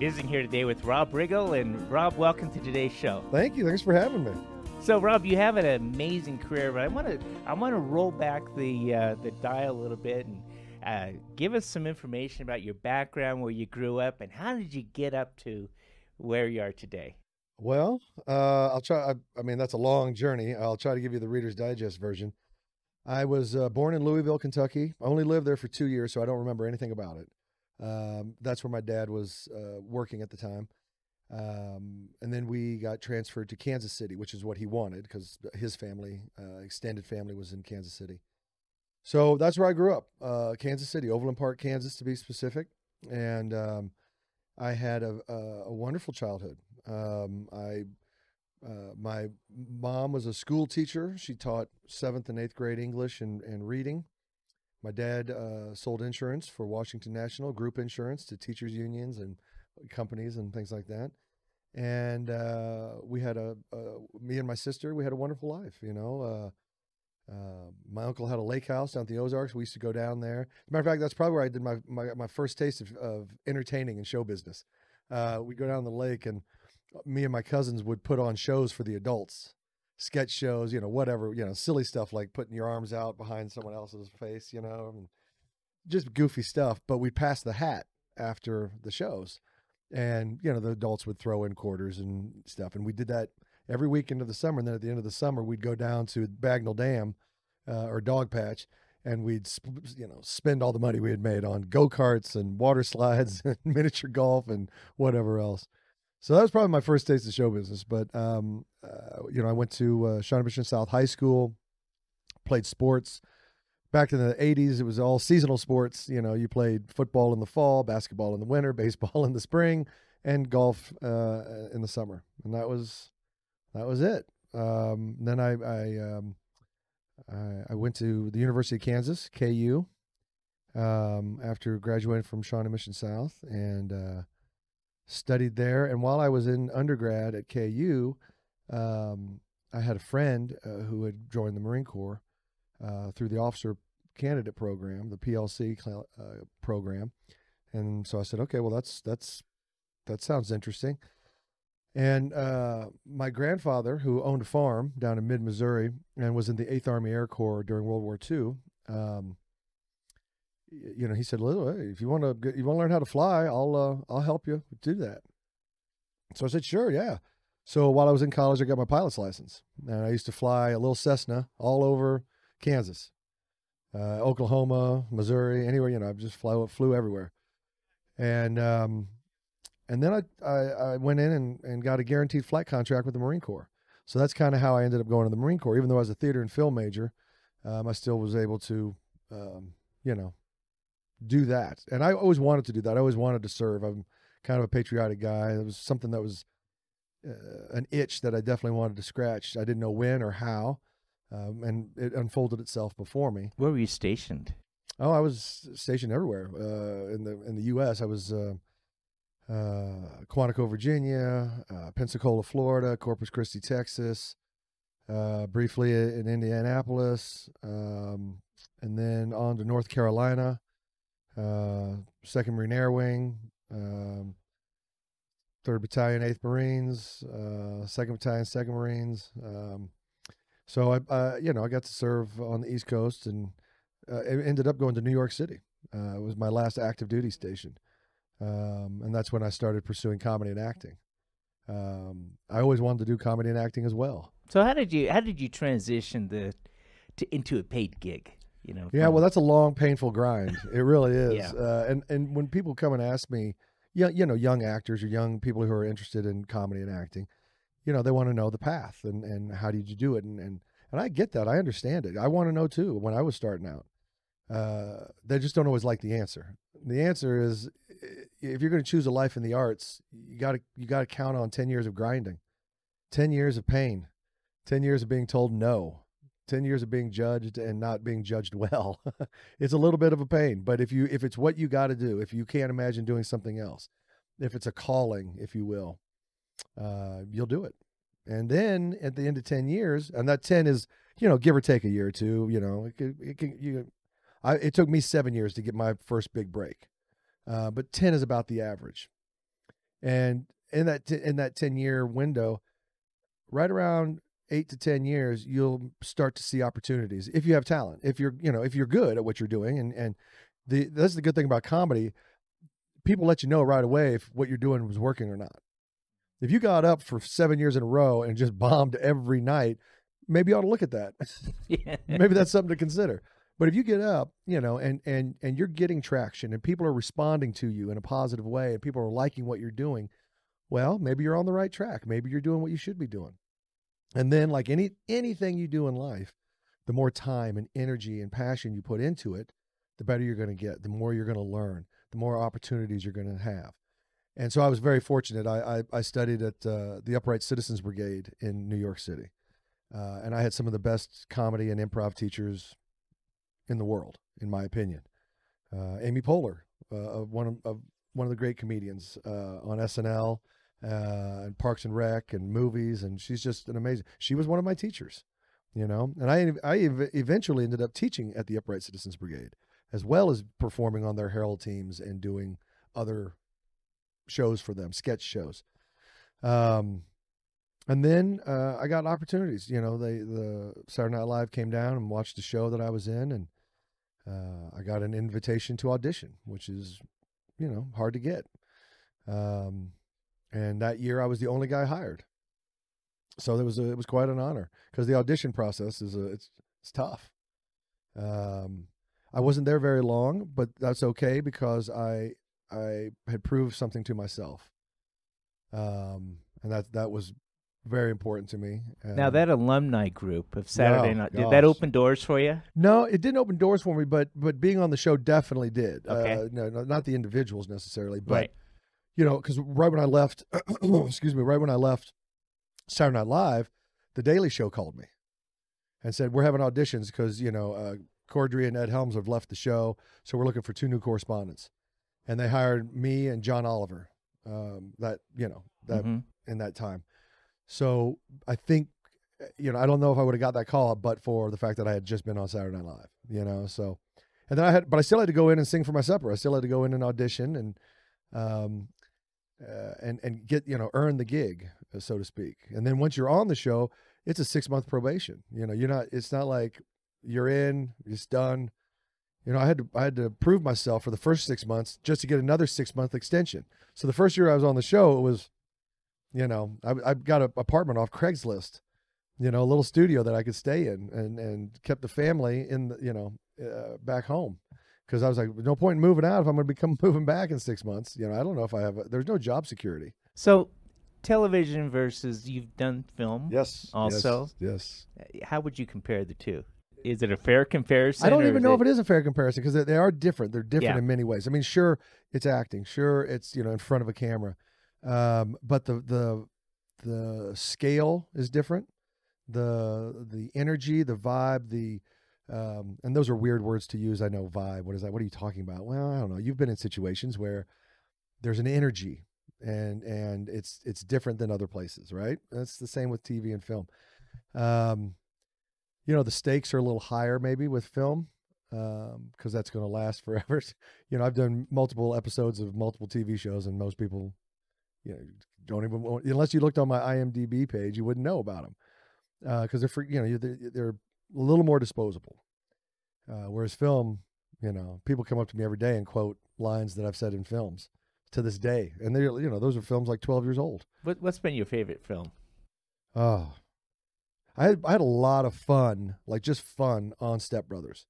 visiting here today with Rob Riggle. And Rob, welcome to today's show. Thank you. Thanks for having me. So, Rob, you have an amazing career, but I want to I want to roll back the uh, the dial a little bit and uh, give us some information about your background, where you grew up, and how did you get up to where you are today. Well, uh, I'll try. I, I, mean, that's a long journey. I'll try to give you the Reader's Digest version. I was uh, born in Louisville, Kentucky. I only lived there for two years, so I don't remember anything about it. Um, that's where my dad was uh, working at the time. Um, and then we got transferred to Kansas City, which is what he wanted because his family, uh, extended family, was in Kansas City. So that's where I grew up, uh, Kansas City, Overland Park, Kansas, to be specific. And um, I had a, a, a wonderful childhood. Um, I uh, my mom was a school teacher. She taught seventh and eighth grade English and, and reading. My dad uh, sold insurance for Washington National, group insurance to teachers' unions and companies and things like that. And uh, we had a, me and my sister, we had a wonderful life, you know. Uh, uh, my uncle had a lake house down at the Ozarks. We used to go down there. Matter of fact, that's probably where I did my, my, my first taste of, of entertaining and show business. Uh, we go down the lake and me and my cousins would put on shows for the adults sketch shows, you know, whatever, you know, silly stuff like putting your arms out behind someone else's face, you know, and just goofy stuff. But we'd pass the hat after the shows. And, you know, the adults would throw in quarters and stuff. And we did that every week into the summer. And then at the end of the summer, we'd go down to Bagnell Dam uh, or Dogpatch and we'd, you know, spend all the money we had made on go karts and water slides and miniature golf and whatever else. So that was probably my first taste of show business. But um, uh, you know, I went to uh, Shawnee Mission South High School, played sports. Back in the '80s, it was all seasonal sports. You know, you played football in the fall, basketball in the winter, baseball in the spring, and golf uh, in the summer. And that was that was it. Um, then I I, um, I, I went to the University of Kansas KU um, after graduating from Shawnee Mission South, and uh, studied there. And while I was in undergrad at KU, um, I had a friend uh, who had joined the Marine Corps uh, through the officer candidate program, the PLC uh, program. And so I said, okay, well, that's, that's, that sounds interesting. And uh, my grandfather, who owned a farm down in mid Missouri and was in the 8th Army Air Corps during World War II, um, you know, he said, "Well, if you want to, you want to learn how to fly, I'll, uh, I'll help you do that." So I said, "Sure, yeah." So while I was in college, I got my pilot's license, and I used to fly a little Cessna all over Kansas, uh, Oklahoma, Missouri, anywhere. You know, I just fly, flew everywhere, and um, and then I, I, I went in and, and got a guaranteed flight contract with the Marine Corps. So that's kind of how I ended up going to the Marine Corps. Even though I was a theater and film major, um, I still was able to, um, you know, do that. And I always wanted to do that. I always wanted to serve. I'm kind of a patriotic guy. It was something that was uh, an itch that I definitely wanted to scratch. I didn't know when or how, um, and it unfolded itself before me. Where were you stationed? Oh, I was stationed everywhere uh, in the in the U.S. I was uh, uh, Quantico, Virginia, uh, Pensacola, Florida, Corpus Christi, Texas, uh, briefly in Indianapolis, um, and then on to North Carolina uh, Second Marine Air Wing, um, Third Battalion, Eighth Marines, uh, Second Battalion, Second Marines. Um, so I, uh, you know, I got to serve on the East Coast, and uh, ended up going to New York City. Uh, it was my last active duty station, um, and that's when I started pursuing comedy and acting. Um, I always wanted to do comedy and acting as well. So how did you how did you transition the to into a paid gig? You know. Yeah, well, that's a long, painful grind. It really is. yeah. Uh, and and when people come and ask me, you you know, young actors or young people who are interested in comedy and acting, you know, they want to know the path and and how did you do it and and and I get that. I understand it. I want to know too. When I was starting out, uh, they just don't always like the answer. The answer is, if you're going to choose a life in the arts, you got to you got to count on ten years of grinding, ten years of pain, ten years of being told no, 10 years of being judged and not being judged well it's a little bit of a pain. But if you if it's what you got to do if you can't imagine doing something else if it's a calling if you will uh, you'll do it. And then at the end of 10 years and that 10 is you know give or take a year or two you know it, can, it, can, you, I, it took me seven years to get my first big break uh, but 10 is about the average. And in that t- in that 10 year window, right around eight to 10 years, you'll start to see opportunities if you have talent, if you're, you know, if you're good at what you're doing. And, and the, that's the good thing about comedy. People let you know right away if what you're doing was working or not. If you got up for seven years in a row and just bombed every night, maybe you ought to look at that. yeah. maybe that's something to consider. But if you get up, you know, and and and you're getting traction and people are responding to you in a positive way and people are liking what you're doing, well, maybe you're on the right track. Maybe you're doing what you should be doing. And then like any anything you do in life, the more time and energy and passion you put into it, the better you're going to get, the more you're going to learn, the more opportunities you're going to have. And so I was very fortunate. I I, I studied at uh, the Upright Citizens Brigade in New York City, uh, and I had some of the best comedy and improv teachers in the world, in my opinion. Uh, Amy Poehler, uh, one of, of, one of the great comedians uh, on SNL uh, and Parks and Rec and movies, and she's just an amazing. She was one of my teachers, you know, and I I eventually ended up teaching at the Upright Citizens Brigade, as well as performing on their Harold teams and doing other shows for them, sketch shows. Um, and then uh, I got opportunities. You know, they the Saturday Night Live came down and watched the show that I was in, and uh, I got an invitation to audition, which is, you know, hard to get. Um, and that year I was the only guy hired. So there was a, it was quite an honor because the audition process is a, it's it's tough. Um, I wasn't there very long, but that's okay because I I had proved something to myself. Um, and that that was very important to me. now that alumni group of Saturday Night did that open doors for you? No, it didn't open doors for me, but but being on the show definitely did. Okay. Uh, no, not the individuals necessarily, but right. You know, because right when I left, excuse me, right when I left Saturday Night Live, the Daily Show called me and said we're having auditions because you know uh, Corddry and Ed Helms have left the show, so we're looking for two new correspondents, and they hired me and John Oliver. Um, that you know that mm-hmm. in that time. So I think, eh, you know, I don't know if I would have got that call, but for the fact that I had just been on Saturday Night Live, you know, so, and then I had, but I still had to go in and sing for my supper. I still had to go in and audition and, um, uh, and and get you know earn the gig, uh, so to speak. And then once you're on the show, it's a six month probation. You know, you're not. It's not like you're in, it's done. You know, I had to I had to prove myself for the first six months just to get another six month extension. So the first year I was on the show, it was you know, I, I got an apartment off Craigslist, you know, a little studio that I could stay in and, and kept the family in, the, you know, uh, back home. Cause I was like, no point in moving out if I'm going to become moving back in six months. You know, I don't know if I have, a, there's no job security. So television versus you've done film. Yes. Also. Yes. yes. How would you compare the two? Is it a fair comparison? I don't even know it... if it is a fair comparison because they, they, are different. They're different yeah. in many ways. I mean, sure, it's acting. Sure, it's you know in front of a camera. Um, but the the the scale is different. The the energy, the vibe, the um, and those are weird words to use. I know vibe. What is that? What are you talking about? Well, I don't know. You've been in situations where there's an energy and and it's it's different than other places, right? That's the same with TV and film. Um, you know, the stakes are a little higher maybe with film because um, that's going to last forever. you know, I've done multiple episodes of multiple TV shows, and most people you know, don't even unless you looked on my IMDb page, you wouldn't know about them because uh, they're you know they're, they're a little more disposable. Uh, whereas film, you know, people come up to me every day and quote lines that I've said in films to this day, and they're you know those are films like twelve years old. What, what's been your favorite film? Oh, I had I had a lot of fun, like just fun on Step Brothers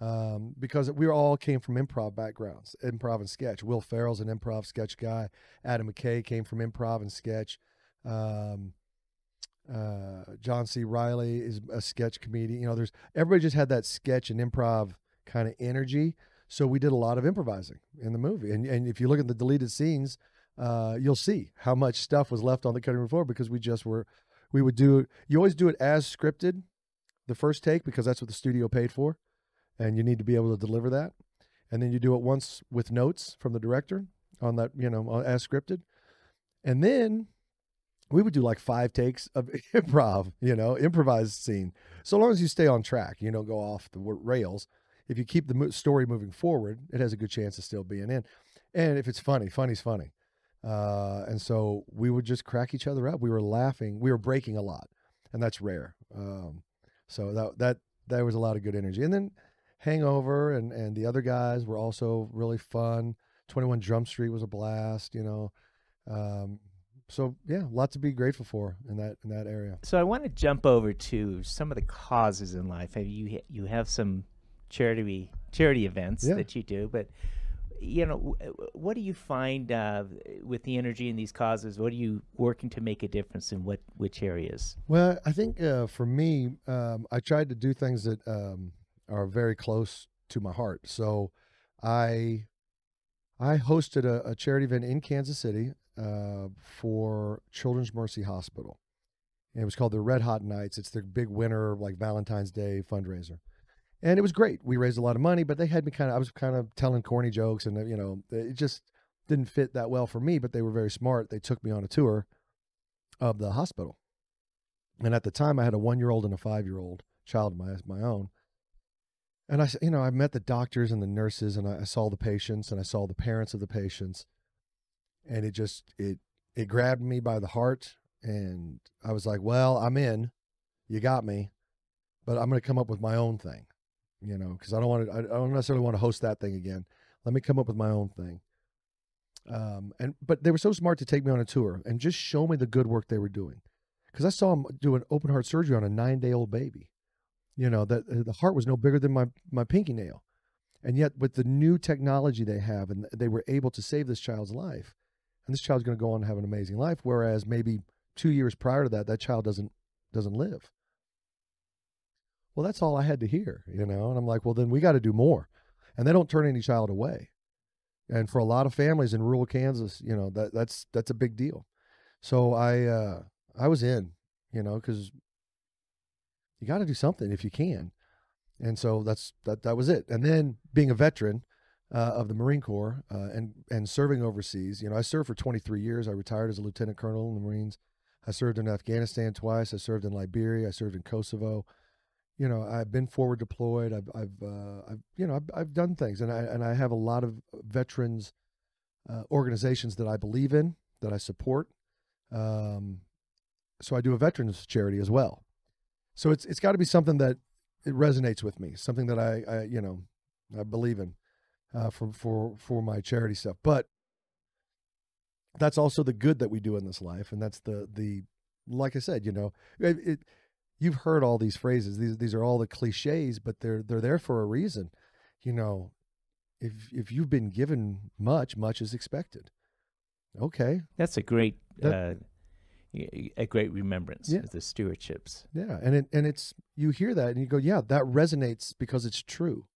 um, because we all came from improv backgrounds, improv and sketch. Will Ferrell's an improv sketch guy. Adam McKay came from improv and sketch. Um, uh, John C. Reilly is a sketch comedian. You know, there's everybody just had that sketch and improv kind of energy. So we did a lot of improvising in the movie. And and if you look at the deleted scenes, uh, you'll see how much stuff was left on the cutting room floor because we just were we would do you always do it as scripted the first take because that's what the studio paid for and you need to be able to deliver that. And then you do it once with notes from the director on that, you know, as scripted. And then we would do like five takes of improv, you know, improvised scene. So long as you stay on track, you don't go off the rails. If you keep the story moving forward, it has a good chance of still being in. And if it's funny, funny's funny. Uh, and so we would just crack each other up. We were laughing. We were breaking a lot, and that's rare. Um, so that that that was a lot of good energy. And then Hangover and and the other guys were also really fun. Twenty One Jump Street was a blast. You know, um, so yeah, lots to be grateful for in that in that area. So I want to jump over to some of the causes in life. Have you you have some charity charity events Yeah. that you do, but you know, what do you find uh, with the energy in these causes? What are you working to make a difference in what which areas? Well, I think uh, for me, um, I tried to do things that um, are very close to my heart. So, I I hosted a, a charity event in Kansas City uh, for Children's Mercy Hospital. And it was called the Red Hot Nights. It's their big winter, like Valentine's Day fundraiser. And it was great. We raised a lot of money, but they had me kind of, I was kind of telling corny jokes, and, you know, it just didn't fit that well for me, but they were very smart. They took me on a tour of the hospital. And at the time, I had a one year old and a five year old child of my, my own. And I, you know, I met the doctors and the nurses, and I, I saw the patients, and I saw the parents of the patients, and it just it it grabbed me by the heart, and I was like, "Well, I'm in. You got me, but I'm going to come up with my own thing, you know, because I don't want to. I don't necessarily want to host that thing again. Let me come up with my own thing." Um, and but they were so smart to take me on a tour and just show me the good work they were doing, because I saw them do an open heart surgery on a nine day old baby you know that uh, the heart was no bigger than my my pinky nail and yet with the new technology they have and they were able to save this child's life and this child's going to go on to have an amazing life whereas maybe 2 years prior to that that child doesn't doesn't live well that's all i had to hear you know and i'm like well then we got to do more and they don't turn any child away and for a lot of families in rural kansas you know that that's that's a big deal so i uh i was in you know cuz you got to do something if you can. And so that's that. That was it. And then being a veteran uh, of the Marine Corps uh, and and serving overseas, you know, I served for 23 years. I retired as a lieutenant colonel in the Marines. I served in Afghanistan twice. I served in Liberia. I served in Kosovo. You know, I've been forward deployed. I've I've uh, I've you know I've, I've done things, and I and I have a lot of veterans uh, organizations that I believe in that I support. Um, so I do a veterans charity as well. So it's it's got to be something that it resonates with me, something that I, I you know I believe in uh, for for for my charity stuff. But that's also the good that we do in this life, and that's the the like I said, you know, it, it, you've heard all these phrases. These these are all the cliches, but they're they're there for a reason. You know, if if you've been given much, much is expected. Okay, That's a great That- uh, a great remembrance Yeah. of the stewardships. Yeah, and it and it's you hear that and you go, yeah, that resonates because it's true,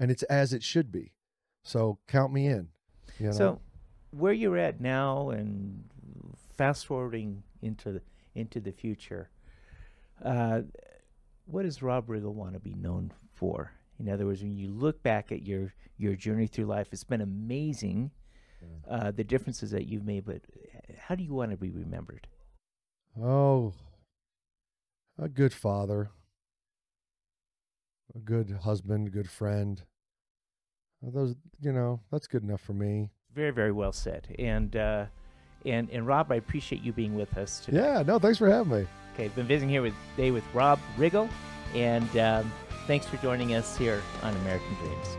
and it's as it should be. So count me in. You know? So, where you're at now, and fast forwarding into the, into the future, uh, what does Rob Riggle want to be known for? In other words, when you look back at your your journey through life, it's been amazing. Uh, the differences that you've made, but how do you want to be remembered? oh, a good father, a good husband, good friend. Those, you know, that's good enough for me. Very, very well said. And uh, and and Rob, I appreciate you being with us today. Yeah, no, thanks for having me. Okay, I've been visiting here with today with Rob Riggle, and um, thanks for joining us here on American Dreams.